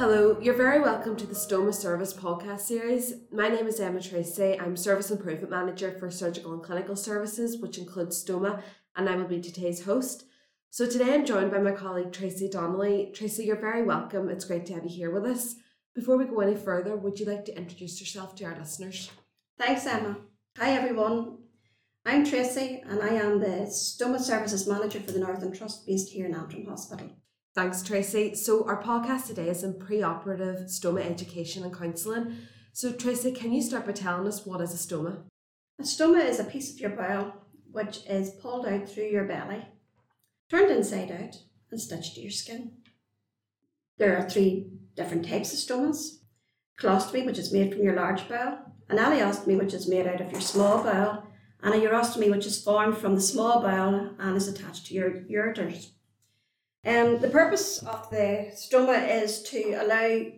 Hello, you're very welcome to the Stoma Service podcast series. My name is Emma Tracy. I'm Service Improvement Manager for Surgical and Clinical Services, which includes Stoma, and I will be today's host. So today I'm joined by my colleague Tracey Donnelly. Tracey, you're very welcome. It's great to have you here with us. Before we go any further, would you like to introduce yourself to our listeners? Thanks, Emma. Hi, everyone. I'm Tracey, and I am the Stoma Services Manager for the Northern Trust based here in Antrim Hospital. Thanks, Tracey. So, our podcast today is in pre operative stoma education and counselling. So, Tracey, can you start by telling us what is a stoma? A stoma is a piece of your bowel which is pulled out through your belly, turned inside out, and stitched to your skin. There are three different types of stomas colostomy, which is made from your large bowel, an ileostomy, which is made out of your small bowel, and a urostomy, which is formed from the small bowel and is attached to your ureters. Um, the purpose of the stoma is to allow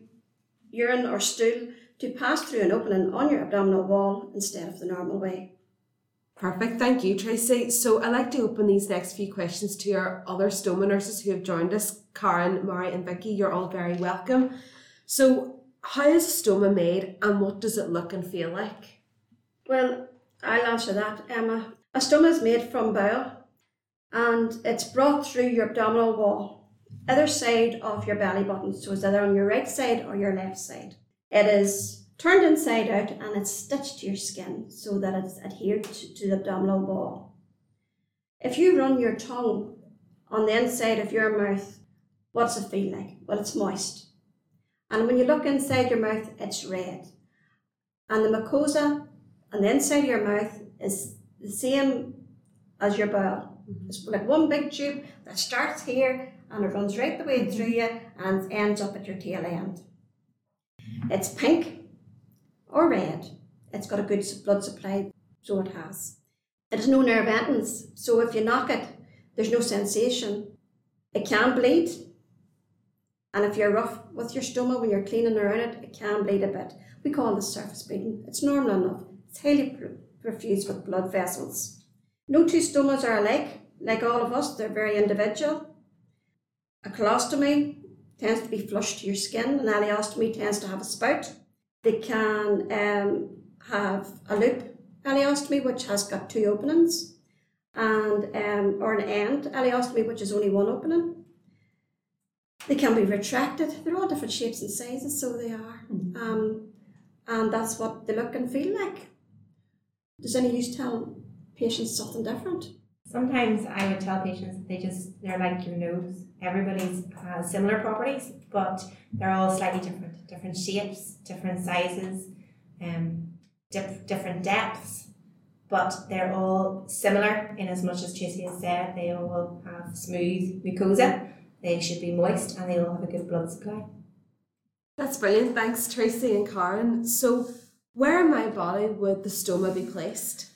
urine or stool to pass through an opening on your abdominal wall instead of the normal way. Perfect, thank you, Tracey. So I'd like to open these next few questions to our other stoma nurses who have joined us. Karen, Mary, and Vicky, you're all very welcome. So, how is a stoma made and what does it look and feel like? Well, I'll answer that, Emma. A stoma is made from bowel and it's brought through your abdominal wall, either side of your belly button. So it's either on your right side or your left side. It is turned inside out and it's stitched to your skin so that it's adhered to, to the abdominal wall. If you run your tongue on the inside of your mouth, what's it feel like? Well, it's moist. And when you look inside your mouth, it's red. And the mucosa on the inside of your mouth is the same as your bowel. Mm-hmm. It's like one big tube that starts here and it runs right the way mm-hmm. through you and ends up at your tail end. It's pink or red. It's got a good blood supply, so it has. It has no nerve endings, so if you knock it, there's no sensation. It can bleed, and if you're rough with your stoma when you're cleaning around it, it can bleed a bit. We call this surface bleeding. It's normal enough. It's highly perfused with blood vessels. No two stomas are alike. Like all of us, they're very individual. A colostomy tends to be flush to your skin, an ileostomy tends to have a spout. They can um, have a loop ileostomy, which has got two openings, and um, or an end ileostomy, which is only one opening. They can be retracted. They're all different shapes and sizes, so they are. Mm-hmm. Um, and that's what they look and feel like. Does any use tell patients something different? Sometimes I would tell patients that they just they're like your nose. Everybody's has similar properties, but they're all slightly different, different shapes, different sizes, um, different depths, but they're all similar in as much as Tracey has said. They all have smooth mucosa. They should be moist, and they all have a good blood supply. That's brilliant. Thanks, Tracey and Karen. So, where in my body would the stoma be placed?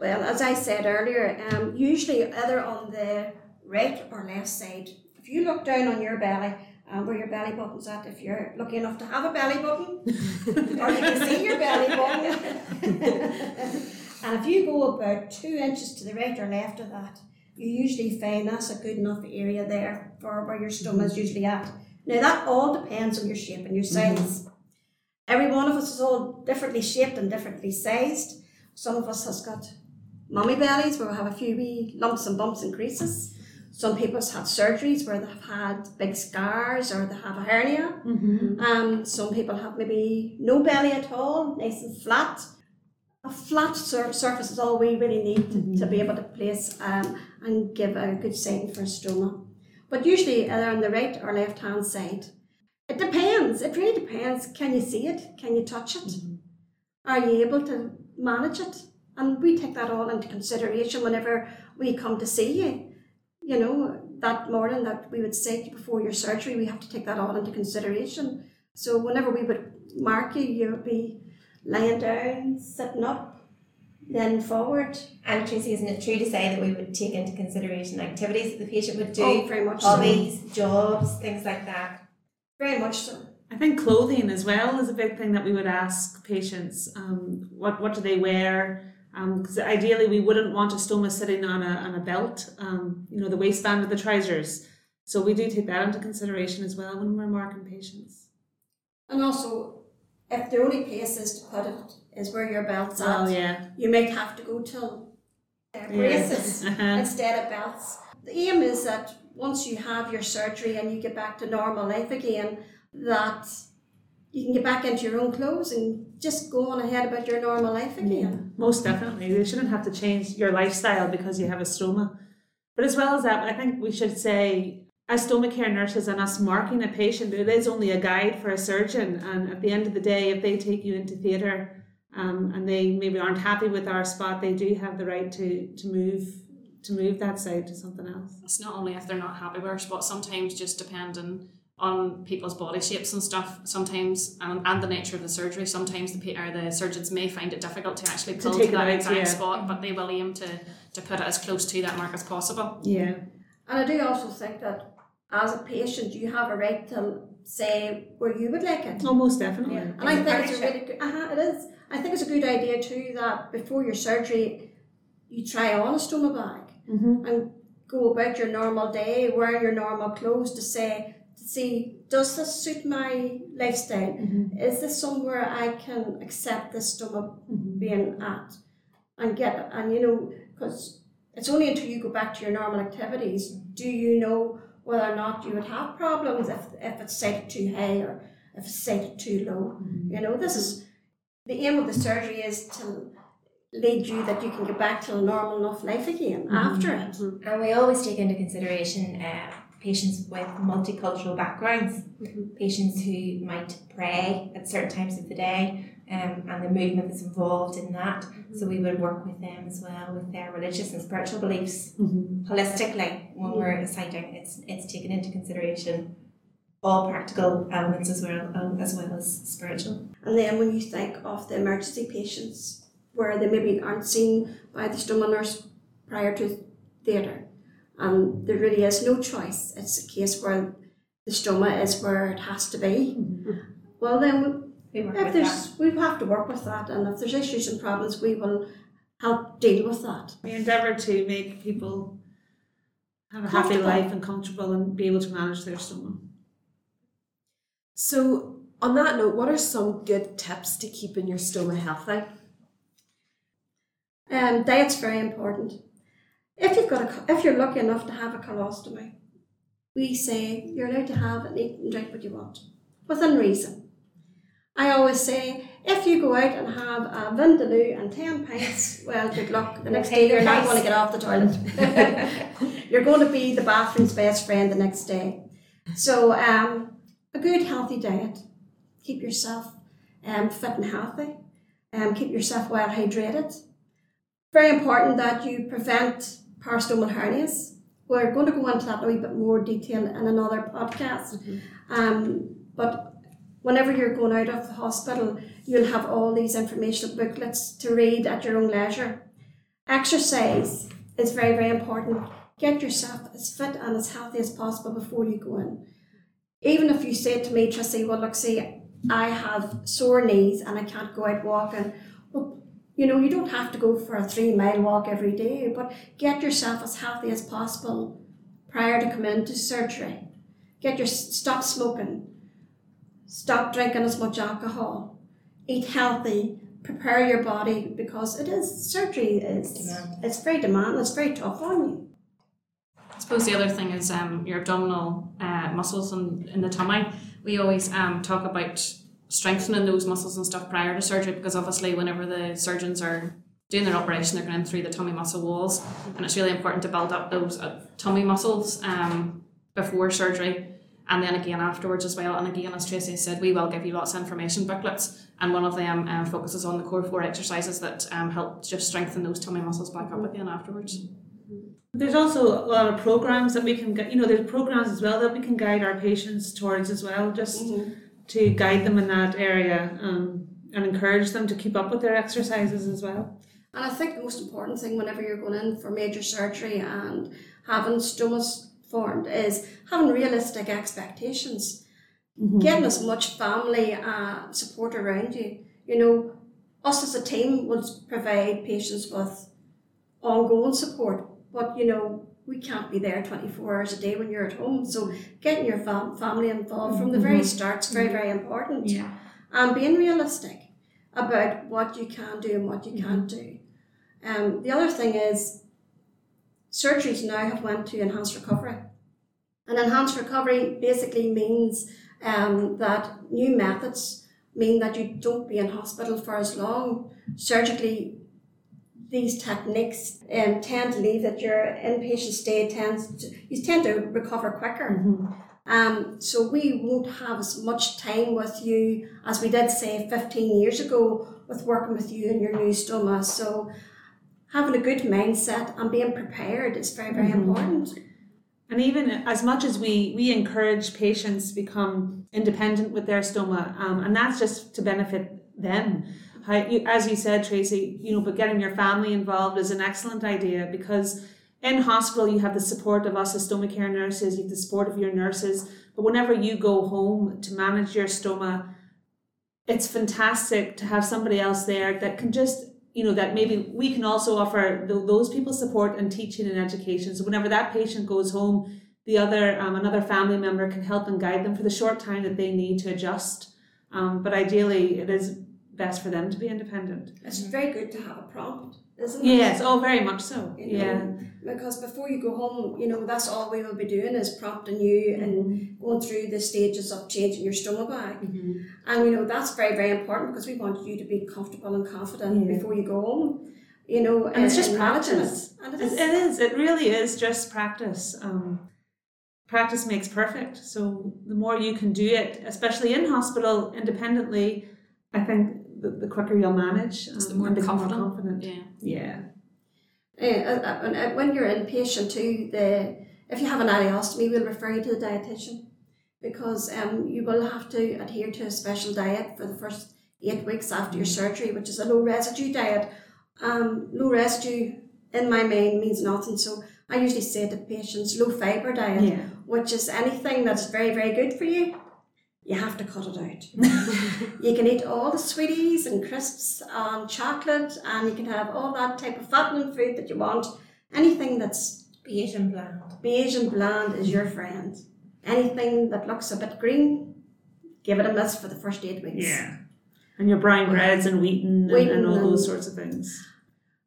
Well, as I said earlier, um, usually either on the right or left side. If you look down on your belly, um, where your belly button's at, if you're lucky enough to have a belly button, or you can see your belly button, and if you go about two inches to the right or left of that, you usually find that's a good enough area there for where your stoma is usually at. Now that all depends on your shape and your size. Mm-hmm. Every one of us is all differently shaped and differently sized. Some of us has got mummy bellies where we have a few wee lumps and bumps and creases. Some people have had surgeries where they've had big scars or they have a hernia. Mm-hmm. Um, some people have maybe no belly at all, nice and flat. A flat sur- surface is all we really need to, mm-hmm. to be able to place um, and give a good sign for a stoma. But usually either on the right or left hand side. It depends. It really depends. Can you see it? Can you touch it? Mm-hmm. Are you able to manage it? And we take that all into consideration whenever we come to see you. You know, that morning that we would say before your surgery, we have to take that all into consideration. So whenever we would mark you, you would be lying down, sitting up, then forward. And Tracey, isn't it true to say that we would take into consideration activities that the patient would do? Oh, very much hobbies, so. jobs, things like that. Very much so. I think clothing as well is a big thing that we would ask patients. Um, what what do they wear? Because um, ideally we wouldn't want a stoma sitting on a, on a belt, um, you know, the waistband of the trousers. So we do take that into consideration as well when we're marking patients. And also, if the only place is to put it is where your belt's at, Oh yeah. you might have to go to uh, braces Uh-huh. instead of belts. The aim is that once you have your surgery and you get back to normal life again, that you can get back into your own clothes and just go on ahead about your normal life again. Most definitely. They shouldn't have to change your lifestyle because you have a stoma. But as well as that, I think we should say, as stoma care nurses and us marking a patient, it is only a guide for a surgeon. And at the end of the day, if they take you into theatre um, and they maybe aren't happy with our spot, they do have the right to, to move to move that side to something else. It's not only if they're not happy with our spot, sometimes just depending on people's body shapes and stuff, sometimes and, and the nature of the surgery, sometimes the or the surgeons may find it difficult to actually pull to, take it that out, exact yeah. spot, but they will aim to, to put it as close to that mark as possible. Yeah. And I do also think that as a patient, you have a right to say where you would like it. Oh, most definitely. Yeah. And I It's a think it's a really good, uh-huh, it is. I think it's a good idea too that before your surgery, you try on a stoma bag Mm-hmm. and go about your normal day wearing your normal clothes to say, to see, does this suit my lifestyle? Mm-hmm. Is this somewhere I can accept this stoma Mm-hmm. being at? And get, and you know, because it's only until you go back to your normal activities do you know whether or not you would have problems if, if it's set too high or if it's sighted too low. You know, this is the aim of the surgery is to lead you that you can get back to a normal enough life again after it. And we always take into consideration uh, patients with multicultural backgrounds, patients who might pray at certain times of the day, um, and the movement that's involved in that. So we would work with them as well with their religious and spiritual beliefs Mm-hmm. holistically when we're deciding. It's it's taken into consideration all practical elements as well um, as well as spiritual. And then when you think of the emergency patients where they maybe aren't seen by the stoma nurse prior to theatre, and there really is no choice. It's a case where the stoma is where it has to be. Well, then We work if there's we have to work with that, and if there's issues and problems, we will help deal with that. We endeavour to make people have a happy life and comfortable and be able to manage their stoma. So, on that note, what are some good tips to keeping your stoma healthy? Um, diet's very important. If you've got a, if you're lucky enough to have a colostomy, we say you're allowed to have and eat and drink what you want, within reason. I always say, if you go out and have a vindaloo and ten pints, well, good luck. The next day you're not going to get off the toilet. you're going to be the bathroom's best friend the next day. So, um, a good healthy diet. Keep yourself um, fit and healthy. Um, keep yourself well hydrated very important that you prevent parastomal hernias. We're going to go into that in a wee bit more detail in another podcast. Um, but whenever you're going out of the hospital, you'll have all these informational booklets to read at your own leisure. Exercise is very, very important. Get yourself as fit and as healthy as possible before you go in. Even if you say to me, Tracey, well, look, see, I have sore knees and I can't go out walking. Well, you know, you don't have to go for a three mile walk every day, but get yourself as healthy as possible prior to coming into surgery. Get your stop smoking, stop drinking as much alcohol, eat healthy, prepare your body because it is surgery is Demand. it's very demanding, it's very tough on you. I suppose the other thing is um, your abdominal uh, muscles and in the tummy. We always um, talk about strengthening those muscles and stuff prior to surgery because obviously whenever the surgeons are doing their operation they're going through the tummy muscle walls and it's really important to build up those uh, tummy muscles um, before surgery and then again afterwards as well and again as Tracey said we will give you lots of information booklets and one of them um, focuses on the core four exercises that um, help just strengthen those tummy muscles back up again afterwards. There's also a lot of programs that we can get, you know, there's programs as well that we can guide our patients towards as well, just to guide them in that area um, and encourage them to keep up with their exercises as well. And I think the most important thing whenever you're going in for major surgery and having stomas formed is having realistic expectations. Getting as much family uh, support around you. You know, us as a team will provide patients with ongoing support, but you know, we can't be there 24 hours a day when you're at home. So getting your fam- family involved from the very start is very, very important. Yeah. And being realistic about what you can do and what you can't do. Um, the other thing is surgeries now have went to enhanced recovery. And enhanced recovery basically means um, that new methods mean that you don't be in hospital for as long. Surgically, these techniques um, tend to leave that your inpatient stay tends to, you tend to recover quicker. Um, so we won't have as much time with you as we did say 15 years ago with working with you and your new stoma. So having a good mindset and being prepared is very, very important. And even as much as we we encourage patients to become independent with their stoma, um, and that's just to benefit them. How, as you said, Tracey, you know, but getting your family involved is an excellent idea because in hospital you have the support of us as stoma care nurses, you have the support of your nurses. But whenever you go home to manage your stoma, it's fantastic to have somebody else there that can just you know that maybe we can also offer th- those people support and teaching and education so whenever that patient goes home the other um, another family member can help and guide them for the short time that they need to adjust um, but ideally it is best for them to be independent It's very good to have a prompt, isn't it? yes oh very much so You know, yeah Because before you go home, you know, that's all we will be doing is prompting you and going through the stages of changing your stoma bag. And, you know, that's very, very important because we want you to be comfortable and confident Yeah. before you go home. You know, And it's just practice. it. And It, is. it is. It really is just practice. Um, practice makes perfect. So the more you can do it, especially in hospital independently, I think the, the quicker you'll manage. It's the um, more and become confident. More confident. Yeah. Yeah. Uh, uh, and, uh, when you're inpatient too, the if you have an ileostomy, we'll refer you to the dietitian because um, you will have to adhere to a special diet for the first eight weeks after your surgery, which is a low residue diet. Um, low residue in my mind means nothing, so I usually say to patients low fiber diet, Yeah. which is anything that's very very good for you. You have to cut it out. you can eat all the sweeties and crisps and chocolate, and you can have all that type of fattening food that you want. Anything that's Beige and bland. beige and bland is your friend. Anything that looks a bit green, give it a miss for the first eight weeks. Yeah. And your brown breads and wheaten and, Wheaten and all those sorts of things.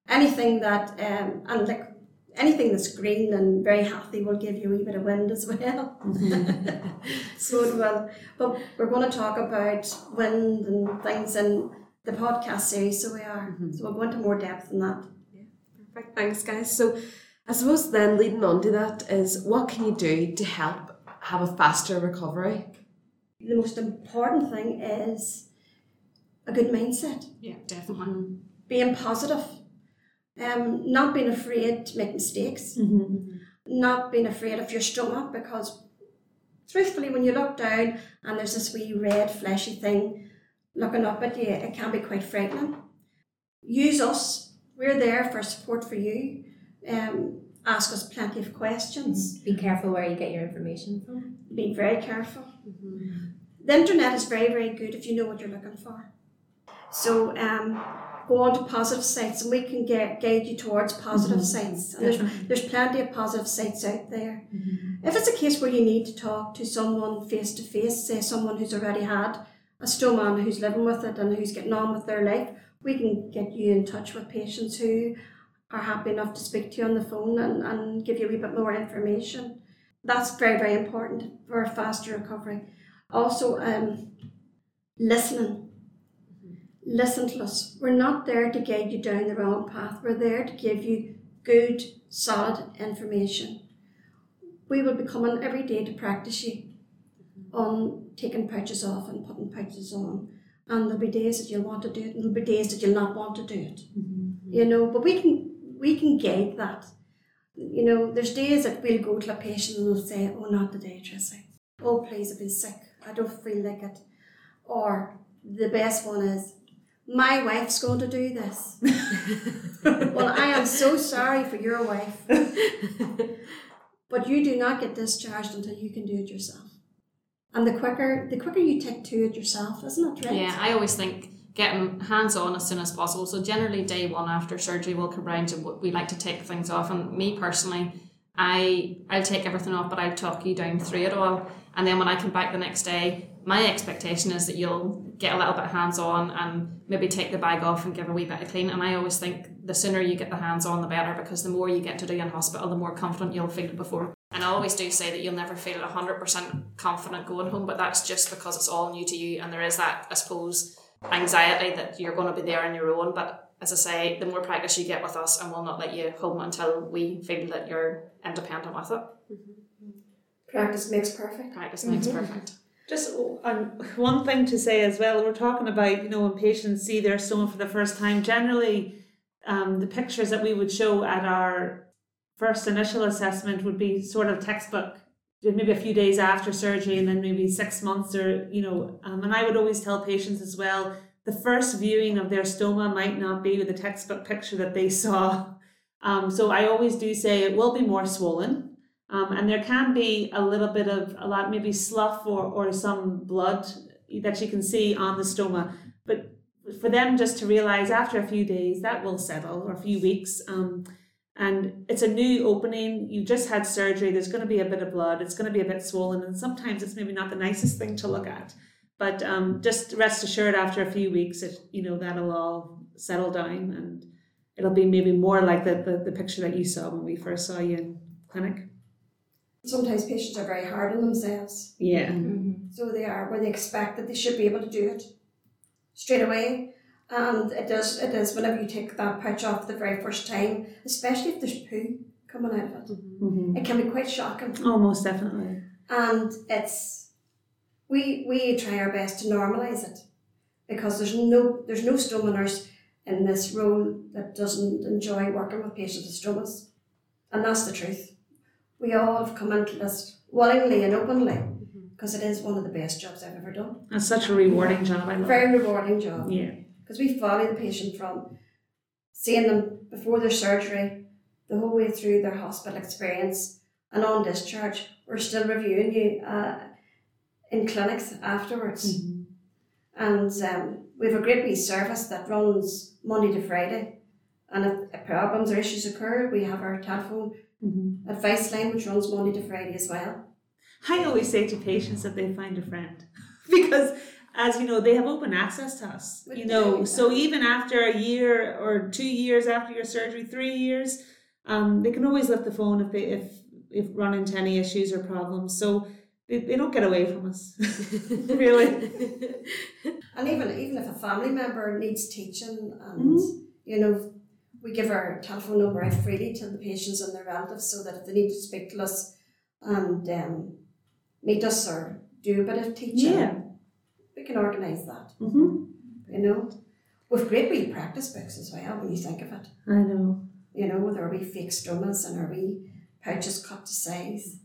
Anything that um and like anything that's green and very healthy will give you a wee bit of wind as well. Mm-hmm. so it will. But we're going to talk about wind and things in the podcast series, so we are. Mm-hmm. So we'll go into more depth in that. Yeah, Perfect. Thanks, guys. So, I suppose then leading on to that is what can you do to help have a faster recovery? The most important thing is a good mindset, Yeah, definitely. being positive, um, not being afraid to make mistakes, Mm-hmm. not being afraid of your stomach because truthfully when you look down and there's this wee red fleshy thing looking up at you, it can be quite frightening. Use us. We're there for support for you. Um, ask us plenty of questions. Be careful where you get your information from. Be very careful. The internet is very, very good if you know what you're looking for. So um, go on to positive sites and we can get guide you towards positive sites. And there's, there's plenty of positive sites out there. If it's a case where you need to talk to someone face to face, say someone who's already had a stoma and who's living with it and who's getting on with their life, we can get you in touch with patients who are happy enough to speak to you on the phone and, and give you a wee bit more information. That's very, very important for a faster recovery. Also, um, listening. Listen to us. We're not there to guide you down the wrong path. We're there to give you good, solid information. We will be coming every day to practice you on taking pouches off and putting pouches on. And there'll be days that you'll want to do it, and there'll be days that you'll not want to do it. Mm-hmm. You know, but we can we can guide that. You know, there's days that we'll go to a patient and they'll say, "Oh, not today, Tracey. Oh, please, I've been sick. I don't feel like it." Or the best one is, "My wife's going to do this." well, I am so sorry for your wife, but you do not get discharged until you can do it yourself. And the quicker, the quicker you take to it yourself, isn't it right? Yeah, I always think getting hands on as soon as possible. So generally, day one after surgery, we'll come round and we like to take things off. And me personally, I I'll take everything off, but I'll talk you down through it all. And then when I come back the next day, my expectation is that you'll get a little bit hands on and maybe take the bag off and give a wee bit of clean. And I always think the sooner you get the hands on, the better, because the more you get to do in hospital, the more confident you'll feel before. And I always do say that you'll never feel 100% confident going home, but that's just because it's all new to you. And there is that, I suppose, anxiety that you're going to be there on your own. But as I say, the more practice you get with us, and we'll not let you home until we feel that you're independent with it. Practice makes perfect. Practice makes Mhm. perfect. Just um, one thing to say as well, we're talking about, you know, when patients see their stoma for the first time, generally um, the pictures that we would show at our first initial assessment would be sort of textbook, maybe a few days after surgery and then maybe six months or, you know, um, and I would always tell patients as well, the first viewing of their stoma might not be the textbook picture that they saw. Um, so I always do say it will be more swollen. Um, and there can be a little bit of a lot, maybe slough or, or some blood that you can see on the stoma. But for them just to realize after a few days that will settle or a few weeks. Um, and it's a new opening. You just had surgery. There's going to be a bit of blood. It's going to be a bit swollen, and sometimes it's maybe not the nicest thing to look at. But um, just rest assured, after a few weeks, it you know that'll all settle down, and it'll be maybe more like the, the, the picture that you saw when we first saw you in clinic. Sometimes patients are very hard on themselves. Yeah. So they are where they expect that they should be able to do it straight away. And it does it is whenever you take that pouch off the very first time, especially if there's poo coming out of it. Mm-hmm. It can be quite shocking. Oh, most definitely. And it's we we try our best to normalise it because there's no there's no stoma nurse in this role that doesn't enjoy working with patients with stomas. And that's the truth. We all have come into this willingly and openly because it is one of the best jobs I've ever done. That's such a rewarding job. I love. Very rewarding job Yeah. because we follow the patient from seeing them before their surgery, the whole way through their hospital experience, and on discharge. We're still reviewing you uh, in clinics afterwards. Mm-hmm. And um, we have a great wee service that runs Monday to Friday. And if, if problems or issues occur, we have our telephone Mm-hmm. advice line, which runs Monday to Friday as well. I always say to patients that they find a friend because, as you know, they have open access to us. You know, so even after a year or two years after your surgery, three years, um, they can always lift the phone if they if if run into any issues or problems. So they, they don't get away from us, really. And even even if a family member needs teaching and you know we give our telephone number out freely to the patients and their relatives so that if they need to speak to us and um, meet us or do a bit of teaching, Yeah. we can organise that. hmm You know, with great wee practice books as well when you think of it. I know. You know, with our wee fake stomas and our wee pouches cut to size.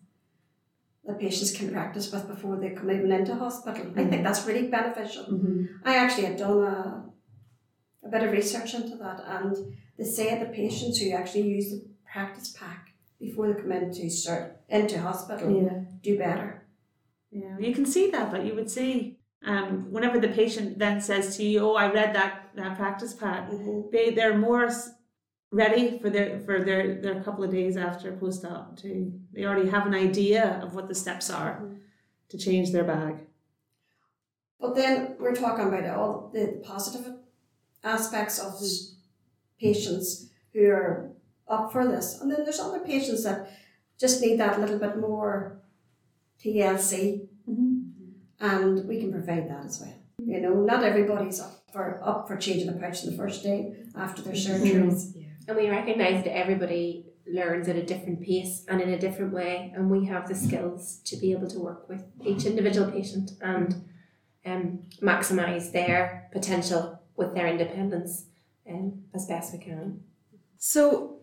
That patients can practice with before they come even into hospital. I think that's really beneficial. hmm I actually had done a, a bit of research into that, and they say the patients who actually use the practice pack before they come into start into hospital Yeah. do better. Yeah, you can see that, but you would see um, whenever the patient then says to you, "Oh, I read that that practice pad," hmm they they're more s- ready for their for their their couple of days after post op to they already have an idea of what the steps are mm-hmm. to change their bag. But then we're talking about all the, the positive aspects of s- patients who are up for this, and then there's other patients that just need that little bit more TLC mm-hmm. and we can provide that as well. You know, not everybody's up for up for changing a pouch on the first day after their mm-hmm. surgeries. And we recognise that everybody learns at a different pace and in a different way, and we have the skills to be able to work with each individual patient and um, maximise their potential with their independence um, as best we can. So,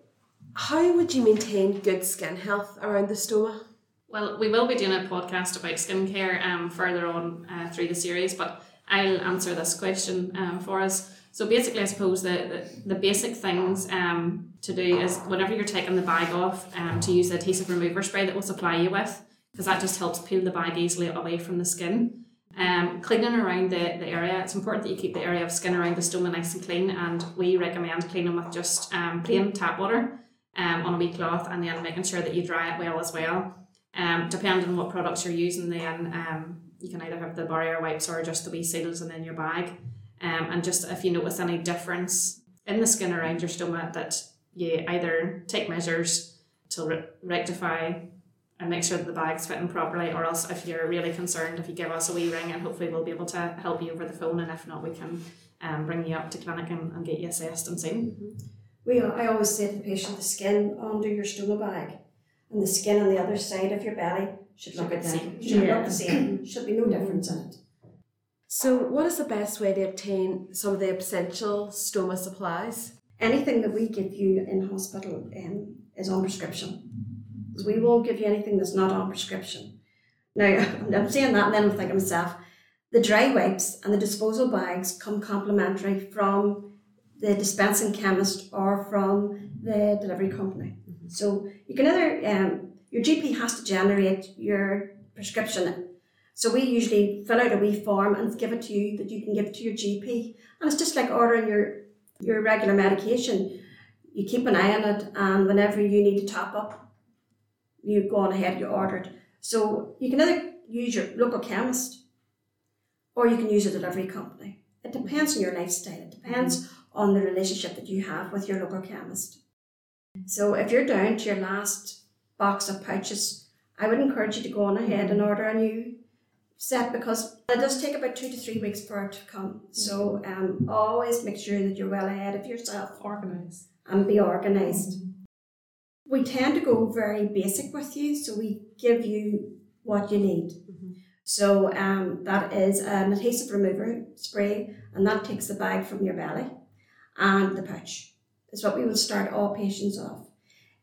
how would you maintain good skin health around the stoma? Well, we will be doing a podcast about skincare um, further on uh, through the series, but I'll answer this question um, for us. So basically, I suppose the, the, the basic things um, to do is whenever you're taking the bag off, um, to use the adhesive remover spray that we'll supply you with, because that just helps peel the bag easily away from the skin. Um, cleaning around the, the area, it's important that you keep the area of skin around the stoma nice and clean, and we recommend cleaning with just um, plain tap water. um, on a wee cloth and then making sure that you dry it well as well. Um, depending on what products you're using, then you can either have the barrier wipes or just the wee seals and in your bag. Um, and just if you notice any difference in the skin around your stomach, that you either take measures to re- rectify and make sure that the bag's fitting properly, or else if you're really concerned, if you give us a wee ring and hopefully we'll be able to help you over the phone, and if not, we can um, bring you up to clinic and, and get you assessed and seen. We, I always say to the patient, the skin under your stoma bag and the skin on the other side of your belly should look Should at the the same. same. Should Yeah. look the same. Should be no difference in it. So, what is the best way to obtain some of the essential stoma supplies? Anything that we give you in hospital um, is on prescription. So we won't give you anything that's not on prescription. Now, I'm saying that and then I'm thinking to myself, the dry wipes and the disposal bags come complimentary from the dispensing chemist or from the delivery company. So you can either, um, your GP has to generate your prescription. So we usually fill out a wee form and give it to you that you can give to your GP. And it's just like ordering your, your regular medication. You keep an eye on it and whenever you need to top up, you go on ahead, you order it. So you can either use your local chemist or you can use a delivery company. It depends on your lifestyle. It depends on the relationship that you have with your local chemist. So if you're down to your last box of pouches, I would encourage you to go on ahead and order a new set because it does take about two to three weeks for it to come. So um, always make sure that you're well ahead of yourself Organise. and be organised. We tend to go very basic with you, so we give you what you need. So um, that is an adhesive remover spray, and that takes the bag from your belly, and the pouch is what we will start all patients off.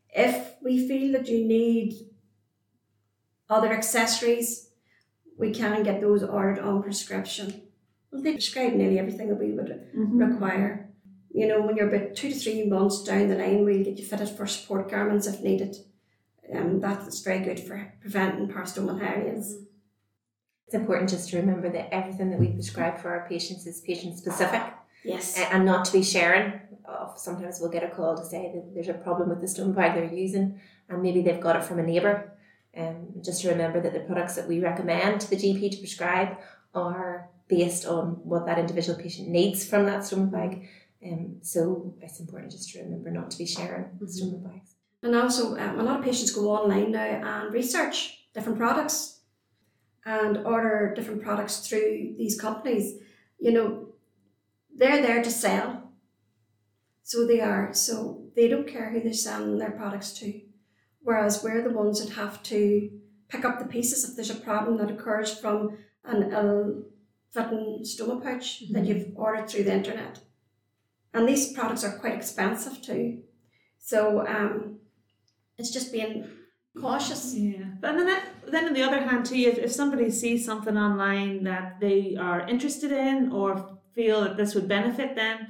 If we feel that you need other accessories, we can get those ordered on prescription. Well, they prescribe nearly everything that we would require. You know, when you're about two to three months down the line, we'll get you fitted for support garments if needed. Um, that's very good for preventing parastomal hernias. It's important just to remember that everything that we prescribe for our patients is patient specific Yes. and not to be sharing. Uh, Sometimes we'll get a call to say that there's a problem with the stoma bag they're using and maybe they've got it from a neighbour. Um, just to remember that the products that we recommend to the GP to prescribe are based on what that individual patient needs from that stoma bag. Um, so it's important just to remember not to be sharing stoma bags. And also, um, a lot of patients go online now and research different products and order different products through these companies. You know, they're there to sell. So they are. So they don't care who they're selling their products to. Whereas we're the ones that have to pick up the pieces if there's a problem that occurs from an ill fitting stoma pouch that you've ordered through the internet. And these products are quite expensive too. So um, it's just being cautious. Yeah, but then, that, then on the other hand too, if, if somebody sees something online that they are interested in or feel that this would benefit them,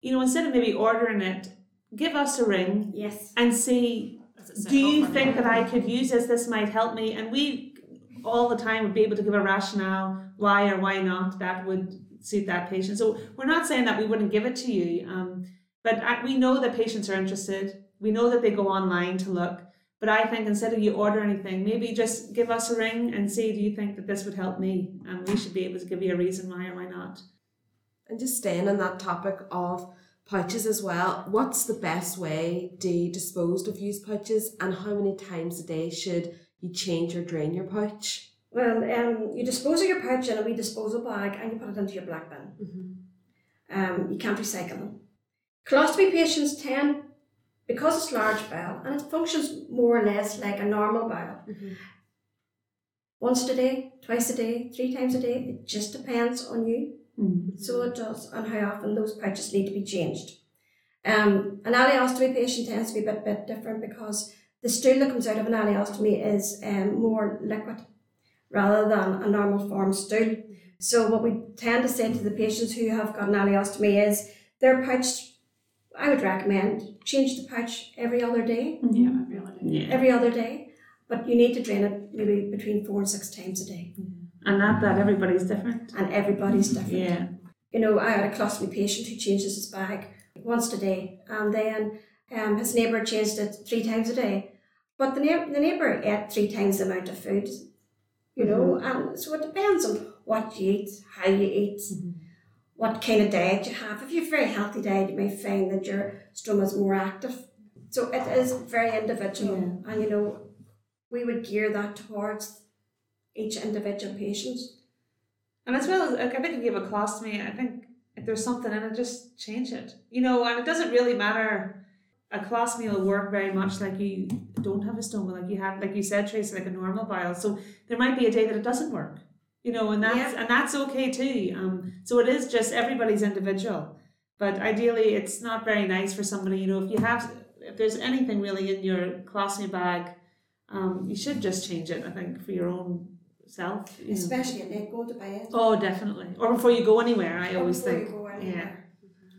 you know, instead of maybe ordering it, give us a ring Yes. and see, Is do you think that I could use this? This might help me, and we all the time would be able to give a rationale why or why not that would suit that patient. So we're not saying that we wouldn't give it to you, um, but I, we know that patients are interested. We know that they go online to look. But I think instead of you order anything, maybe just give us a ring and say, do you think that this would help me? And we should be able to give you a reason why or why not. And just staying on that topic of pouches as well, what's the best way to dispose of used pouches and how many times a day should you change or drain your pouch? Well, um, you dispose of your pouch in a wee disposal bag and you put it into your black bin. Um, you can't recycle them. Colostomy patients tend, because it's large bowel and it functions more or less like a normal bowel, once a day, twice a day, three times a day, it just depends on you. So it does, and how often those pouches need to be changed. Um, an ileostomy patient tends to be a bit, bit different because the stool that comes out of an ileostomy is um, more liquid rather than a normal form stool. So what we tend to say to the patients who have got an ileostomy is their pouch, I would recommend change the pouch every other day, Yeah, every other day. Yeah. every other day, but you need to drain it maybe between four and six times a day, And not that everybody's different. and everybody's different. Yeah. you know, I had a colostomy patient who changes his bag once a day, and then um, his neighbour changed it three times a day. But the, neigh- the neighbour ate three times the amount of food, you know, and so it depends on what you eat, how you eat, what kind of diet you have. If you have a very healthy diet, you may find that your stomach is more active. So it is very individual, and you know, we would gear that towards each individual patient. And as well as like, I think if you have a colostomy, I think if there's something in it, just change it. You know, and it doesn't really matter. A colostomy will work very much like you don't have a stoma, like you have, like you said, Tracey, like a normal bile. So there might be a day that it doesn't work. You know, and that's and that's okay too. Um, so it is just everybody's individual. But ideally, it's not very nice for somebody. You know, if you have, if there's anything really in your colostomy bag, um, you should just change it. I think for your own self. You know. Especially at night, go to bed. Oh, definitely. Or before you go anywhere, I always Before you think. go anywhere.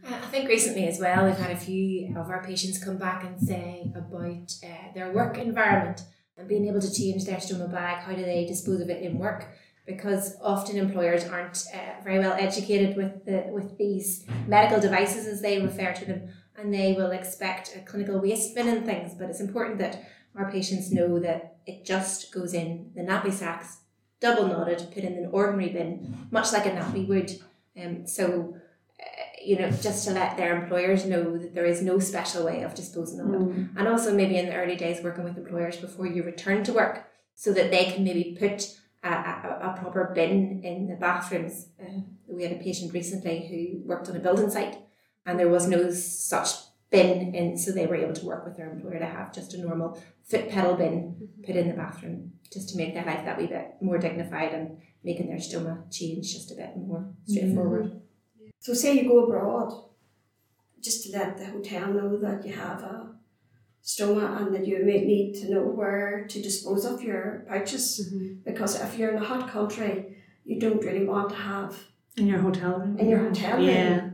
Uh, I think recently as well, we've had a few of our patients come back and say about uh, their work environment and being able to change their stoma bag. How do they dispose of it in work? Because often employers aren't uh, very well educated with the with these medical devices, as they refer to them, and they will expect a clinical waste bin and things. But it's important that our patients know that it just goes in the nappy sacks, double knotted, put in an ordinary bin, much like a nappy would. Um, so you know, just to let their employers know that there is no special way of disposing of it. And also maybe in the early days working with employers before you return to work so that they can maybe put a, a, a proper bin in the bathrooms. Uh, we had a patient recently who worked on a building site and there was no such bin in so they were able to work with their employer to have just a normal foot pedal bin mm-hmm. put in the bathroom just to make their life that wee bit more dignified and making their stoma change just a bit more mm-hmm. straightforward. So say you go abroad, just to let the hotel know that you have a stoma and that you may need to know where to dispose of your pouches. Mm-hmm. Because if you're in a hot country, you don't really want to have In your hotel room. in your hotel room. Yeah.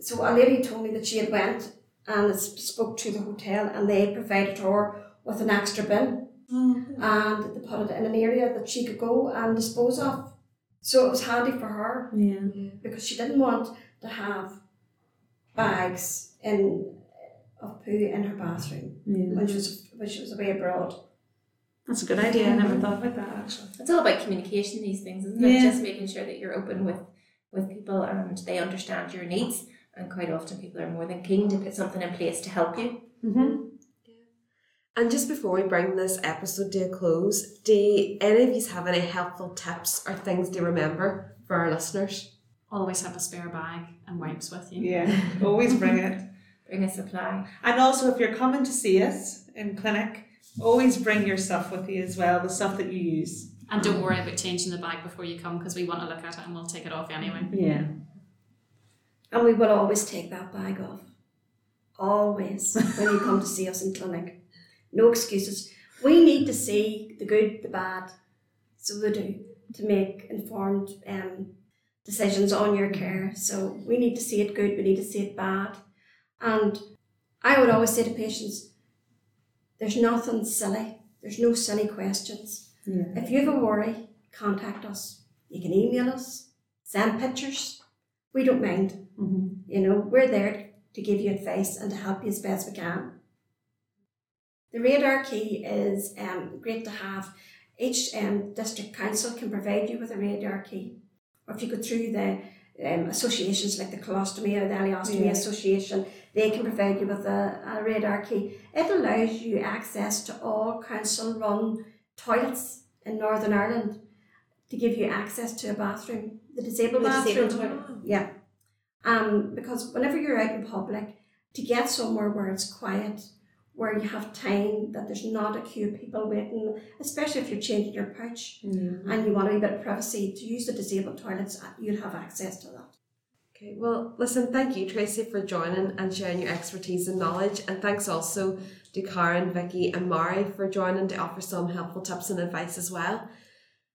So a lady told me that she had went and spoke to the hotel and they provided her with an extra bin mm-hmm. and they put it in an area that she could go and dispose of. So it was handy for her Yeah. because she didn't want to have bags in of poo in her bathroom Yeah. when she was when she was away abroad. That's a good idea. I never thought about that actually. It's all about communication, these things, isn't Yeah. it? Just making sure that you're open with, with people and they understand your needs. And quite often people are more than keen to put something in place to help you. Mm-hmm. And just before we bring this episode to a close, do any of you have any helpful tips or things to remember for our listeners? Always have a spare bag and wipes with you. Yeah. Always bring it. Bring a supply. And also, if you're coming to see us in clinic, always bring your stuff with you as well, the stuff that you use. And don't worry about changing the bag before you come because we want to look at it and we'll take it off anyway. Yeah. And we will always take that bag off. Always when you come to see us in clinic. No excuses. We need to see the good, the bad, so we do, to make informed um, decisions on your care. So we need to see it good, we need to see it bad. And I would always say to patients, there's nothing silly. There's no silly questions. Yeah. If you have a worry, contact us. You can email us, send pictures. We don't mind. Mm-hmm. You know, we're there to give you advice and to help you as best we can. The radar key is um, great to have. Each um, district council can provide you with a radar key. Or if you go through the um, associations like the Colostomy or the Ileostomy Yeah. Association, they can provide you with a, a radar key. It allows you access to all council run toilets in Northern Ireland to give you access to a bathroom, the disabled The bathroom. disabled toilet. Yeah. Um, because whenever you're out in public, to get somewhere where it's quiet, where you have time, that there's not a queue of people waiting, especially if you're changing your pouch and you want a wee bit of privacy, to use the disabled toilets, uh, you'll have access to that. Okay, well, listen, thank you, Tracey, for joining and sharing your expertise and knowledge. And thanks also to Karen, Vicky, and Mary for joining to offer some helpful tips and advice as well.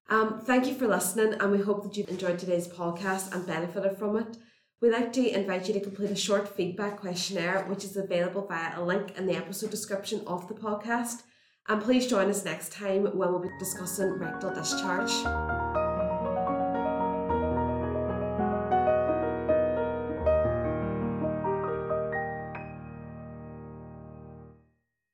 Um, thank you for listening, and we hope that you've enjoyed today's podcast and benefited from it. We'd like to invite you to complete a short feedback questionnaire, which is available via a link in the episode description of the podcast. And please join us next time when we'll be discussing rectal discharge.